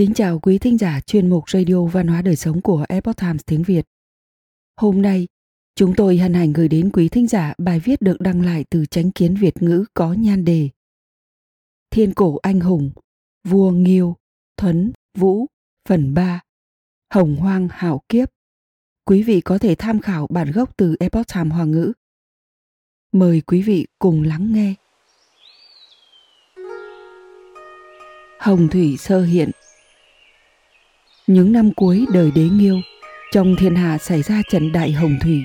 Kính chào quý thính giả chuyên mục Radio Văn hóa Đời Sống của Epoch Times tiếng Việt. Hôm nay, chúng tôi hân hạnh gửi đến quý thính giả bài viết được đăng lại từ Chánh Kiến Việt ngữ có nhan đề Thiên cổ anh hùng, vua Nghiêu, Thuấn, Vũ, phần 3, Hồng Hoang Hảo Kiếp. Quý vị có thể tham khảo bản gốc từ Epoch Times Hoa ngữ. Mời quý vị cùng lắng nghe. Hồng Thủy sơ hiện những năm cuối đời đế nghiêu, trong thiên hạ xảy ra trận đại hồng thủy.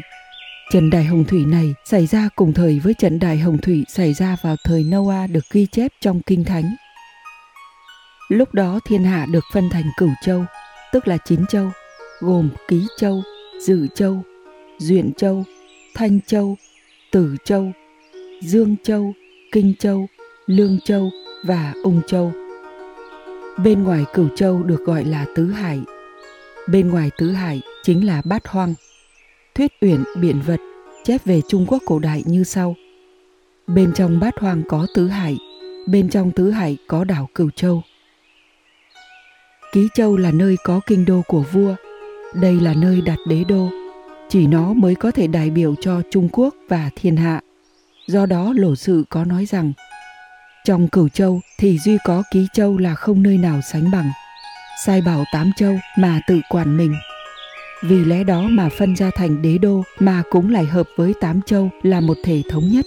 Trận đại hồng thủy này xảy ra cùng thời với trận đại hồng thủy xảy ra vào thời Noah được ghi chép trong Kinh Thánh. Lúc đó thiên hạ được phân thành cửu châu, tức là chín châu, gồm Ký Châu, Dự Châu, Duyện Châu, Thanh Châu, Tử Châu, Dương Châu, Kinh Châu, Lương Châu và Ung Châu – Bên ngoài cửu châu được gọi là tứ hải. Bên ngoài tứ hải chính là bát hoang. Thuyết uyển biển vật chép về Trung Quốc cổ đại như sau. Bên trong bát hoang có tứ hải, bên trong tứ hải có đảo Cửu Châu. Ký Châu là nơi có kinh đô của vua, đây là nơi đặt đế đô, chỉ nó mới có thể đại biểu cho Trung Quốc và thiên hạ. Do đó lỗ sự có nói rằng trong cửu châu thì duy có ký châu là không nơi nào sánh bằng. Sai bảo tám châu mà tự quản mình. Vì lẽ đó mà phân ra thành đế đô mà cũng lại hợp với tám châu là một thể thống nhất.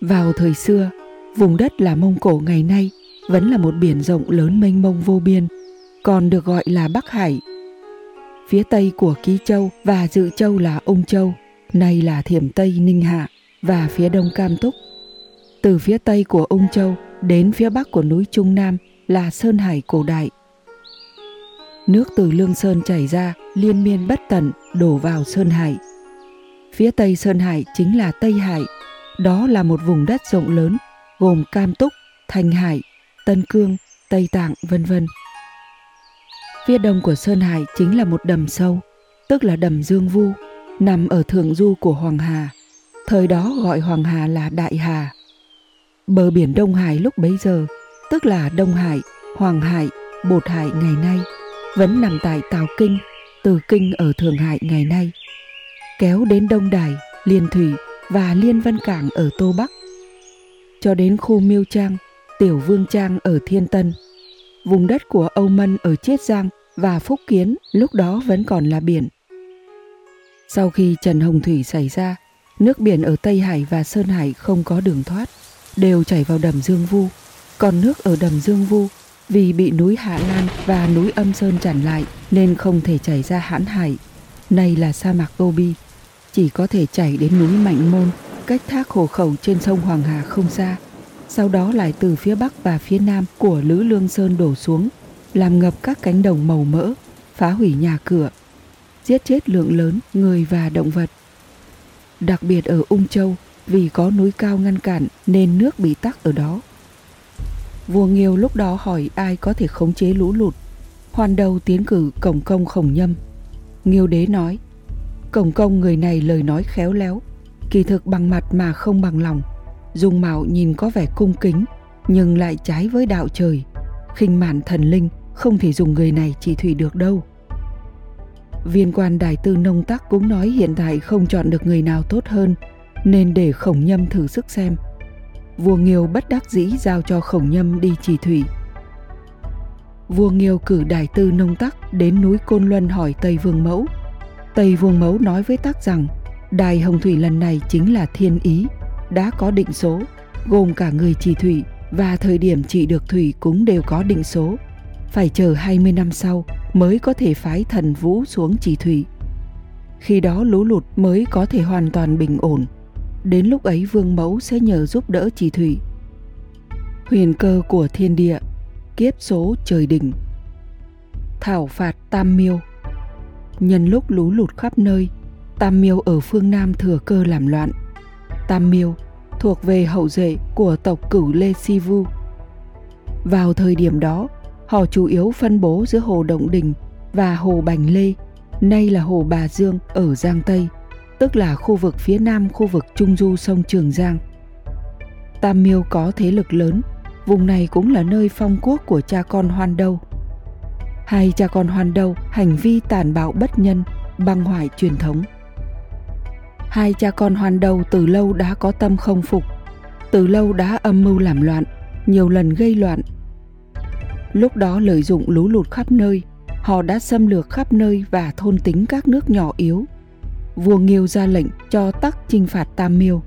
Vào thời xưa, vùng đất là Mông Cổ ngày nay vẫn là một biển rộng lớn mênh mông vô biên, còn được gọi là Bắc Hải. Phía tây của Ký Châu và Dự Châu là Ung Châu, nay là Thiểm Tây Ninh Hạ và phía đông Cam Túc từ phía tây của Ung Châu đến phía bắc của núi Trung Nam là Sơn Hải cổ đại. Nước từ Lương Sơn chảy ra liên miên bất tận đổ vào Sơn Hải. Phía tây Sơn Hải chính là Tây Hải, đó là một vùng đất rộng lớn gồm Cam Túc, Thanh Hải, Tân Cương, Tây Tạng vân vân. Phía đông của Sơn Hải chính là một đầm sâu, tức là đầm Dương Vu, nằm ở thượng du của Hoàng Hà. Thời đó gọi Hoàng Hà là Đại Hà. Bờ biển Đông Hải lúc bấy giờ, tức là Đông Hải, Hoàng Hải, Bột Hải ngày nay, vẫn nằm tại Tào Kinh, từ Kinh ở Thượng Hải ngày nay, kéo đến Đông Đài, Liên Thủy và Liên Văn Cảng ở Tô Bắc, cho đến khu Miêu Trang, Tiểu Vương Trang ở Thiên Tân. Vùng đất của Âu Mân ở Chiết Giang và Phúc Kiến lúc đó vẫn còn là biển. Sau khi Trần Hồng Thủy xảy ra, nước biển ở Tây Hải và Sơn Hải không có đường thoát đều chảy vào đầm Dương Vu. Còn nước ở đầm Dương Vu vì bị núi Hạ Lan và núi Âm Sơn chặn lại nên không thể chảy ra hãn hải. Này là sa mạc Gobi, chỉ có thể chảy đến núi Mạnh Môn, cách thác hồ khẩu trên sông Hoàng Hà không xa. Sau đó lại từ phía bắc và phía nam của Lữ Lương Sơn đổ xuống, làm ngập các cánh đồng màu mỡ, phá hủy nhà cửa, giết chết lượng lớn người và động vật. Đặc biệt ở Ung Châu, vì có núi cao ngăn cản nên nước bị tắc ở đó. Vua Nghiêu lúc đó hỏi ai có thể khống chế lũ lụt. Hoàn đầu tiến cử Cổng Công Khổng Nhâm. Nghiêu đế nói, Cổng Công người này lời nói khéo léo, kỳ thực bằng mặt mà không bằng lòng. dùng mạo nhìn có vẻ cung kính, nhưng lại trái với đạo trời. khinh mạn thần linh, không thể dùng người này trị thủy được đâu. Viên quan đại tư nông tắc cũng nói hiện tại không chọn được người nào tốt hơn nên để khổng nhâm thử sức xem. Vua Nghiêu bất đắc dĩ giao cho khổng nhâm đi trì thủy. Vua Nghiêu cử đại tư nông tắc đến núi Côn Luân hỏi Tây Vương Mẫu. Tây Vương Mẫu nói với tắc rằng đài hồng thủy lần này chính là thiên ý, đã có định số, gồm cả người trì thủy và thời điểm trị được thủy cũng đều có định số. Phải chờ 20 năm sau mới có thể phái thần vũ xuống trì thủy. Khi đó lũ lụt mới có thể hoàn toàn bình ổn. Đến lúc ấy vương mẫu sẽ nhờ giúp đỡ chỉ thủy. Huyền cơ của thiên địa, kiếp số trời đỉnh. Thảo phạt Tam Miêu Nhân lúc lũ lụt khắp nơi, Tam Miêu ở phương Nam thừa cơ làm loạn. Tam Miêu thuộc về hậu duệ của tộc cửu Lê Si Vu. Vào thời điểm đó, họ chủ yếu phân bố giữa Hồ Động Đình và Hồ Bành Lê, nay là Hồ Bà Dương ở Giang Tây – tức là khu vực phía nam khu vực trung du sông Trường Giang. Tam Miêu có thế lực lớn, vùng này cũng là nơi phong quốc của cha con Hoan Đâu, hai cha con hoan đâu hành vi tàn bạo bất nhân băng hoại truyền thống. Hai cha con hoan đâu từ lâu đã có tâm không phục từ lâu đã âm mưu làm loạn nhiều lần gây loạn. Lúc đó lợi dụng lũ lụt khắp nơi họ đã xâm lược khắp nơi và thôn tính các nước nhỏ yếu vua nghiêu ra lệnh cho tắc chinh phạt tam miêu.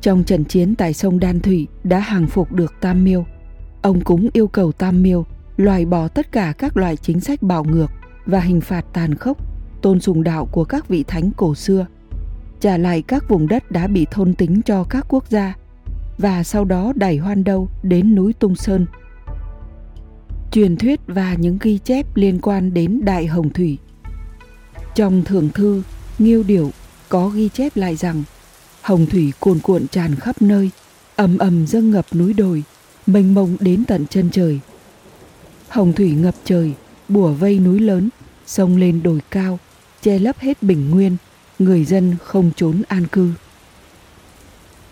Trong trận chiến tại sông đan thủy đã hàng phục được tam miêu, ông cũng yêu cầu tam miêu loại bỏ tất cả các loại chính sách bạo ngược và hình phạt tàn khốc, tôn sùng đạo của các vị thánh cổ xưa, trả lại các vùng đất đã bị thôn tính cho các quốc gia và sau đó đẩy hoan đâu đến núi tung sơn. Truyền thuyết và những ghi chép liên quan đến đại hồng thủy. Trong thường thư nghiêu điểu có ghi chép lại rằng, hồng thủy cuồn cuộn tràn khắp nơi, ầm ầm dâng ngập núi đồi, mênh mông đến tận chân trời. Hồng thủy ngập trời bủa vây núi lớn, sông lên đồi cao, che lấp hết bình nguyên, người dân không trốn an cư.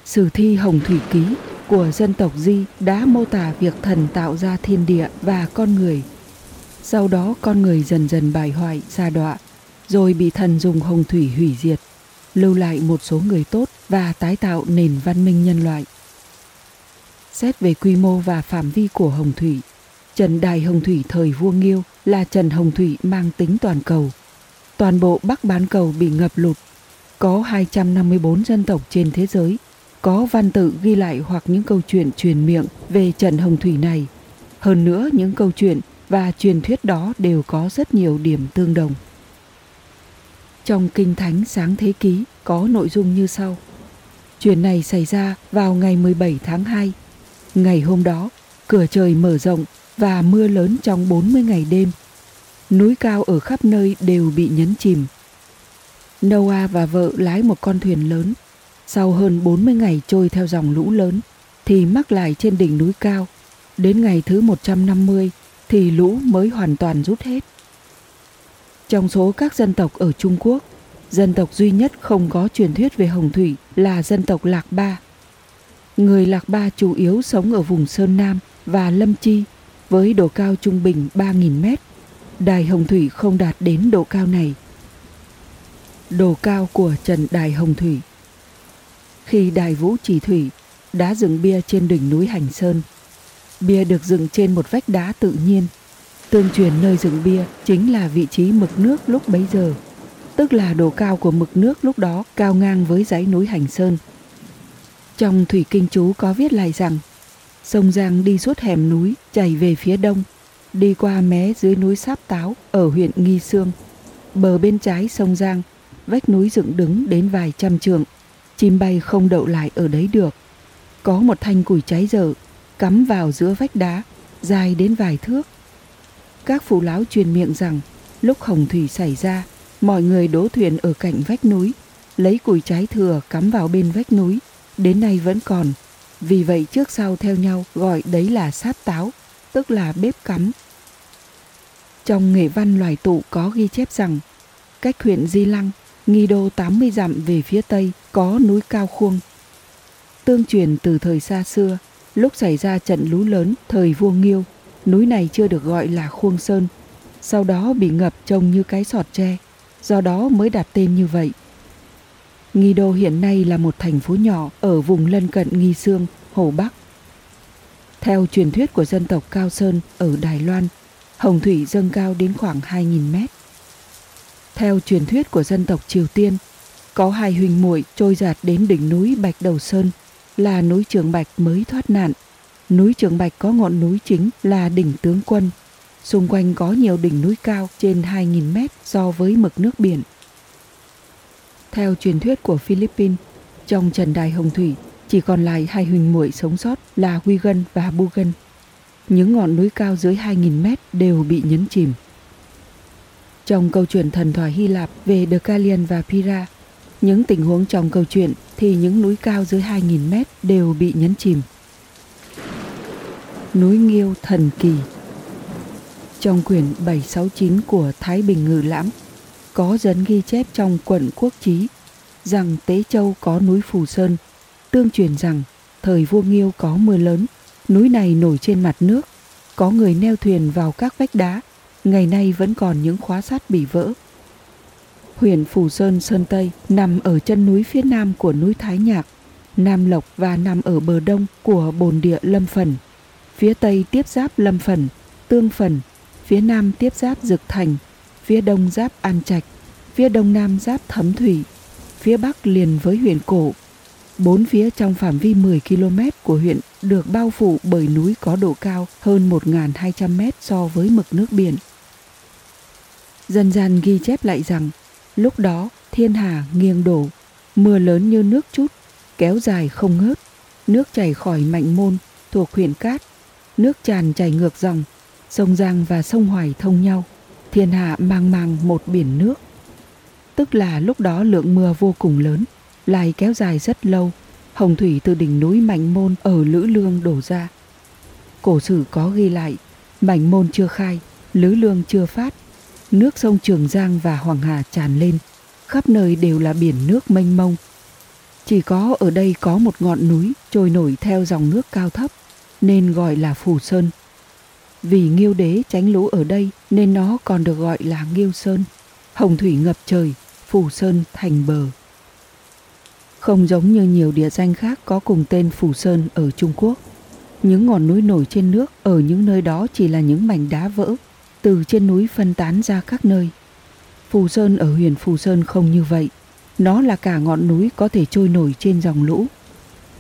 Sử thi hồng thủy ký của dân tộc di đã mô tả việc thần tạo ra thiên địa và con người. Sau đó con người dần dần bài hoại xa đọa rồi bị thần dùng hồng thủy hủy diệt, lưu lại một số người tốt và tái tạo nền văn minh nhân loại xét về quy mô và phạm vi của hồng thủy Trần Đài Hồng Thủy thời vua Nghiêu là Trần Hồng Thủy mang tính toàn cầu. Toàn bộ Bắc Bán Cầu bị ngập lụt. Có 254 dân tộc trên thế giới, có văn tự ghi lại hoặc những câu chuyện truyền miệng về trần Hồng Thủy này. Hơn nữa, những câu chuyện và truyền thuyết đó đều có rất nhiều điểm tương đồng. Trong Kinh Thánh Sáng Thế Ký có nội dung như sau. Chuyện này xảy ra vào ngày 17 tháng 2. Ngày hôm đó, cửa trời mở rộng và mưa lớn trong 40 ngày đêm. Núi cao ở khắp nơi đều bị nhấn chìm. Noah và vợ lái một con thuyền lớn. Sau hơn 40 ngày trôi theo dòng lũ lớn thì mắc lại trên đỉnh núi cao. Đến ngày thứ 150 thì lũ mới hoàn toàn rút hết. Trong số các dân tộc ở Trung Quốc, dân tộc duy nhất không có truyền thuyết về hồng thủy là dân tộc Lạc Ba. Người Lạc Ba chủ yếu sống ở vùng Sơn Nam và Lâm Chi với độ cao trung bình 3.000 mét. Đài Hồng Thủy không đạt đến độ cao này. Độ cao của trần Đài Hồng Thủy Khi Đài Vũ Chỉ Thủy đã dựng bia trên đỉnh núi Hành Sơn, bia được dựng trên một vách đá tự nhiên. Tương truyền nơi dựng bia chính là vị trí mực nước lúc bấy giờ, tức là độ cao của mực nước lúc đó cao ngang với dãy núi Hành Sơn. Trong thủy kinh chú có viết lại rằng Sông Giang đi suốt hẻm núi chảy về phía đông, đi qua mé dưới núi Sáp Táo ở huyện Nghi Sương. Bờ bên trái sông Giang, vách núi dựng đứng đến vài trăm trượng, chim bay không đậu lại ở đấy được. Có một thanh củi cháy dở cắm vào giữa vách đá, dài đến vài thước. Các phụ lão truyền miệng rằng lúc hồng thủy xảy ra, mọi người đỗ thuyền ở cạnh vách núi, lấy củi trái thừa cắm vào bên vách núi, đến nay vẫn còn vì vậy trước sau theo nhau gọi đấy là sát táo, tức là bếp cắm. Trong nghệ văn loài tụ có ghi chép rằng cách huyện Di Lăng, nghi đô 80 dặm về phía tây có núi cao khuông. Tương truyền từ thời xa xưa, lúc xảy ra trận lũ lớn thời vua Nghiêu, núi này chưa được gọi là Khuông Sơn, sau đó bị ngập trông như cái sọt tre, do đó mới đặt tên như vậy. Nghi Đô hiện nay là một thành phố nhỏ ở vùng lân cận Nghi Sương, Hồ Bắc. Theo truyền thuyết của dân tộc Cao Sơn ở Đài Loan, Hồng Thủy dâng cao đến khoảng 2.000 mét. Theo truyền thuyết của dân tộc Triều Tiên, có hai huỳnh muội trôi giạt đến đỉnh núi Bạch Đầu Sơn là núi Trường Bạch mới thoát nạn. Núi Trường Bạch có ngọn núi chính là đỉnh Tướng Quân. Xung quanh có nhiều đỉnh núi cao trên 2.000 mét so với mực nước biển. Theo truyền thuyết của Philippines, trong trần đài Hồng Thủy chỉ còn lại hai huỳnh muội sống sót là Huygen và Bu-gân. Những ngọn núi cao dưới 2.000 mét đều bị nhấn chìm. Trong câu chuyện thần thoại Hy Lạp về Deucalion và Pyrrha, những tình huống trong câu chuyện thì những núi cao dưới 2.000 mét đều bị nhấn chìm. Núi Nghiêu Thần Kỳ Trong quyển 769 của Thái Bình Ngự Lãm có dấn ghi chép trong quận quốc trí rằng Tế Châu có núi Phù Sơn, tương truyền rằng thời vua Nghiêu có mưa lớn, núi này nổi trên mặt nước, có người neo thuyền vào các vách đá ngày nay vẫn còn những khóa sắt bị vỡ. Huyện Phù Sơn Sơn Tây nằm ở chân núi phía nam của núi Thái Nhạc, Nam Lộc và nằm ở bờ đông của bồn địa Lâm Phần. Phía tây tiếp giáp Lâm Phần, Tương Phần, phía nam tiếp giáp Dực Thành, phía đông giáp An Trạch, phía đông nam giáp Thấm Thủy, phía bắc liền với huyện Cổ. Bốn phía trong phạm vi 10 km của huyện được bao phủ bởi núi có độ cao hơn 1.200 mét so với mực nước biển. Dân gian ghi chép lại rằng, lúc đó thiên hà nghiêng đổ, mưa lớn như nước chút, kéo dài không ngớt, nước chảy khỏi mạnh môn thuộc huyện Cát, nước tràn chảy ngược dòng, sông Giang và sông Hoài thông nhau, thiên hạ mang mang một biển nước. Tức là lúc đó lượng mưa vô cùng lớn, lại kéo dài rất lâu, hồng thủy từ đỉnh núi Mạnh Môn ở Lữ Lương đổ ra. Cổ sử có ghi lại, Mạnh Môn chưa khai, Lữ Lương chưa phát, nước sông Trường Giang và Hoàng Hà tràn lên, khắp nơi đều là biển nước mênh mông. Chỉ có ở đây có một ngọn núi trôi nổi theo dòng nước cao thấp, nên gọi là Phù Sơn. Vì Nghiêu Đế tránh lũ ở đây nên nó còn được gọi là Nghiêu Sơn. Hồng thủy ngập trời, Phù Sơn thành bờ. Không giống như nhiều địa danh khác có cùng tên Phù Sơn ở Trung Quốc. Những ngọn núi nổi trên nước ở những nơi đó chỉ là những mảnh đá vỡ từ trên núi phân tán ra các nơi. Phù Sơn ở huyện Phù Sơn không như vậy. Nó là cả ngọn núi có thể trôi nổi trên dòng lũ.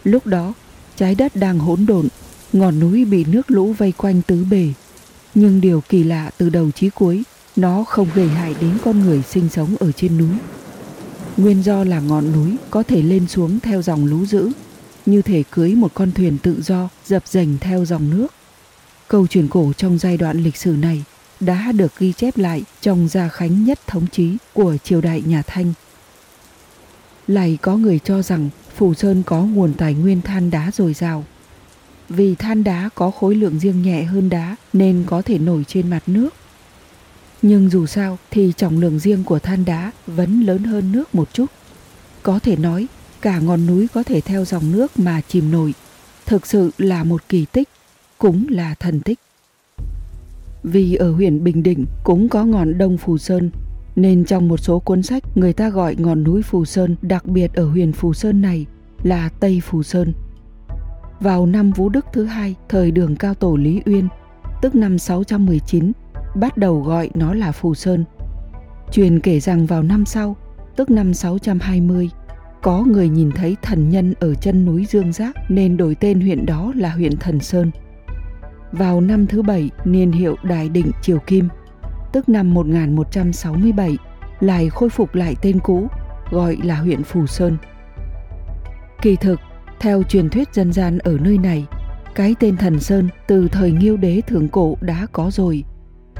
Lúc đó, trái đất đang hỗn độn, ngọn núi bị nước lũ vây quanh tứ bề. Nhưng điều kỳ lạ từ đầu chí cuối, nó không gây hại đến con người sinh sống ở trên núi. Nguyên do là ngọn núi có thể lên xuống theo dòng lũ dữ, như thể cưới một con thuyền tự do dập dềnh theo dòng nước. Câu chuyện cổ trong giai đoạn lịch sử này đã được ghi chép lại trong gia khánh nhất thống chí của triều đại nhà Thanh. Lại có người cho rằng Phủ Sơn có nguồn tài nguyên than đá dồi dào. Vì than đá có khối lượng riêng nhẹ hơn đá nên có thể nổi trên mặt nước. Nhưng dù sao thì trọng lượng riêng của than đá vẫn lớn hơn nước một chút. Có thể nói cả ngọn núi có thể theo dòng nước mà chìm nổi. Thực sự là một kỳ tích, cũng là thần tích. Vì ở huyện Bình Định cũng có ngọn Đông Phù Sơn, nên trong một số cuốn sách người ta gọi ngọn núi Phù Sơn đặc biệt ở huyện Phù Sơn này là Tây Phù Sơn. Vào năm Vũ Đức thứ hai, thời đường cao tổ Lý Uyên, tức năm 619, bắt đầu gọi nó là Phù Sơn. Truyền kể rằng vào năm sau, tức năm 620, có người nhìn thấy thần nhân ở chân núi Dương Giác nên đổi tên huyện đó là huyện Thần Sơn. Vào năm thứ bảy niên hiệu Đại Định Triều Kim, tức năm 1167, lại khôi phục lại tên cũ, gọi là huyện Phù Sơn. Kỳ thực, theo truyền thuyết dân gian ở nơi này, cái tên Thần Sơn từ thời Nghiêu Đế thượng cổ đã có rồi.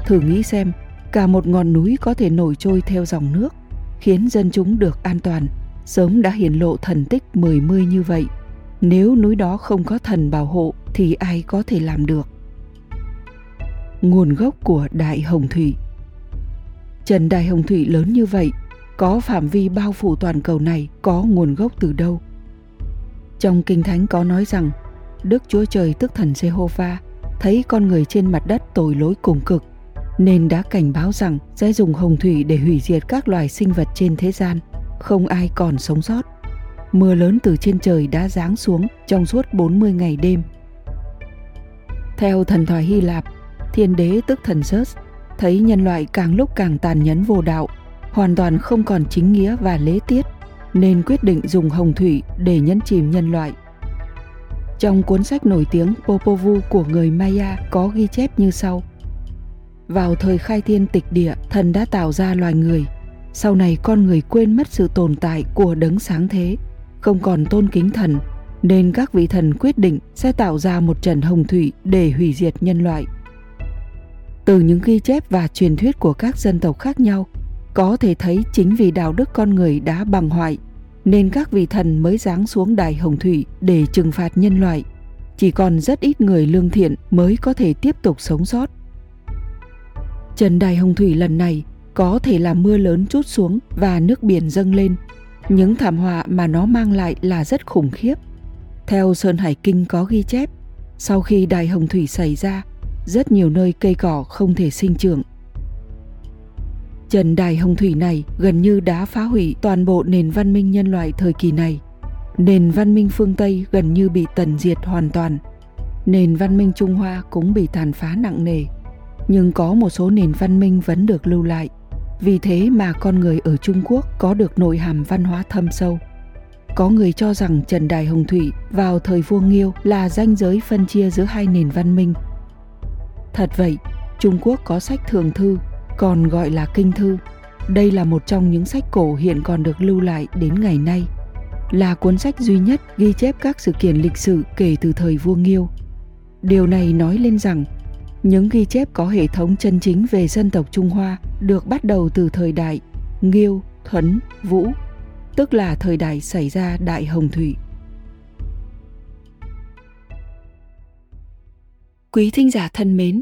Thử nghĩ xem, cả một ngọn núi có thể nổi trôi theo dòng nước, khiến dân chúng được an toàn, sớm đã hiển lộ thần tích mười mươi như vậy. Nếu núi đó không có thần bảo hộ thì ai có thể làm được? Nguồn gốc của Đại Hồng Thủy Trần Đại Hồng Thủy lớn như vậy, có phạm vi bao phủ toàn cầu này có nguồn gốc từ đâu? Trong Kinh Thánh có nói rằng Đức Chúa Trời tức thần Jehovah thấy con người trên mặt đất tội lỗi cùng cực nên đã cảnh báo rằng sẽ dùng hồng thủy để hủy diệt các loài sinh vật trên thế gian, không ai còn sống sót. Mưa lớn từ trên trời đã giáng xuống trong suốt 40 ngày đêm. Theo thần thoại Hy Lạp, thiên đế tức thần Zeus thấy nhân loại càng lúc càng tàn nhẫn vô đạo, hoàn toàn không còn chính nghĩa và lễ tiết, nên quyết định dùng hồng thủy để nhấn chìm nhân loại. Trong cuốn sách nổi tiếng Popovu của người Maya có ghi chép như sau. Vào thời khai thiên tịch địa, thần đã tạo ra loài người. Sau này con người quên mất sự tồn tại của đấng sáng thế, không còn tôn kính thần, nên các vị thần quyết định sẽ tạo ra một trận hồng thủy để hủy diệt nhân loại. Từ những ghi chép và truyền thuyết của các dân tộc khác nhau, có thể thấy chính vì đạo đức con người đã bằng hoại, nên các vị thần mới giáng xuống đài hồng thủy để trừng phạt nhân loại. Chỉ còn rất ít người lương thiện mới có thể tiếp tục sống sót. Trần đài hồng thủy lần này có thể là mưa lớn chút xuống và nước biển dâng lên. Những thảm họa mà nó mang lại là rất khủng khiếp. Theo Sơn Hải Kinh có ghi chép, sau khi đài hồng thủy xảy ra, rất nhiều nơi cây cỏ không thể sinh trưởng, Trần Đài Hồng Thủy này gần như đã phá hủy toàn bộ nền văn minh nhân loại thời kỳ này. Nền văn minh phương Tây gần như bị tần diệt hoàn toàn. Nền văn minh Trung Hoa cũng bị tàn phá nặng nề. Nhưng có một số nền văn minh vẫn được lưu lại. Vì thế mà con người ở Trung Quốc có được nội hàm văn hóa thâm sâu. Có người cho rằng Trần Đài Hồng Thủy vào thời vua Nghiêu là ranh giới phân chia giữa hai nền văn minh. Thật vậy, Trung Quốc có sách thường thư, còn gọi là kinh thư. Đây là một trong những sách cổ hiện còn được lưu lại đến ngày nay. Là cuốn sách duy nhất ghi chép các sự kiện lịch sử kể từ thời vua Nghiêu. Điều này nói lên rằng những ghi chép có hệ thống chân chính về dân tộc Trung Hoa được bắt đầu từ thời đại Nghiêu, Thuấn, Vũ, tức là thời đại xảy ra Đại Hồng Thủy. Quý thính giả thân mến,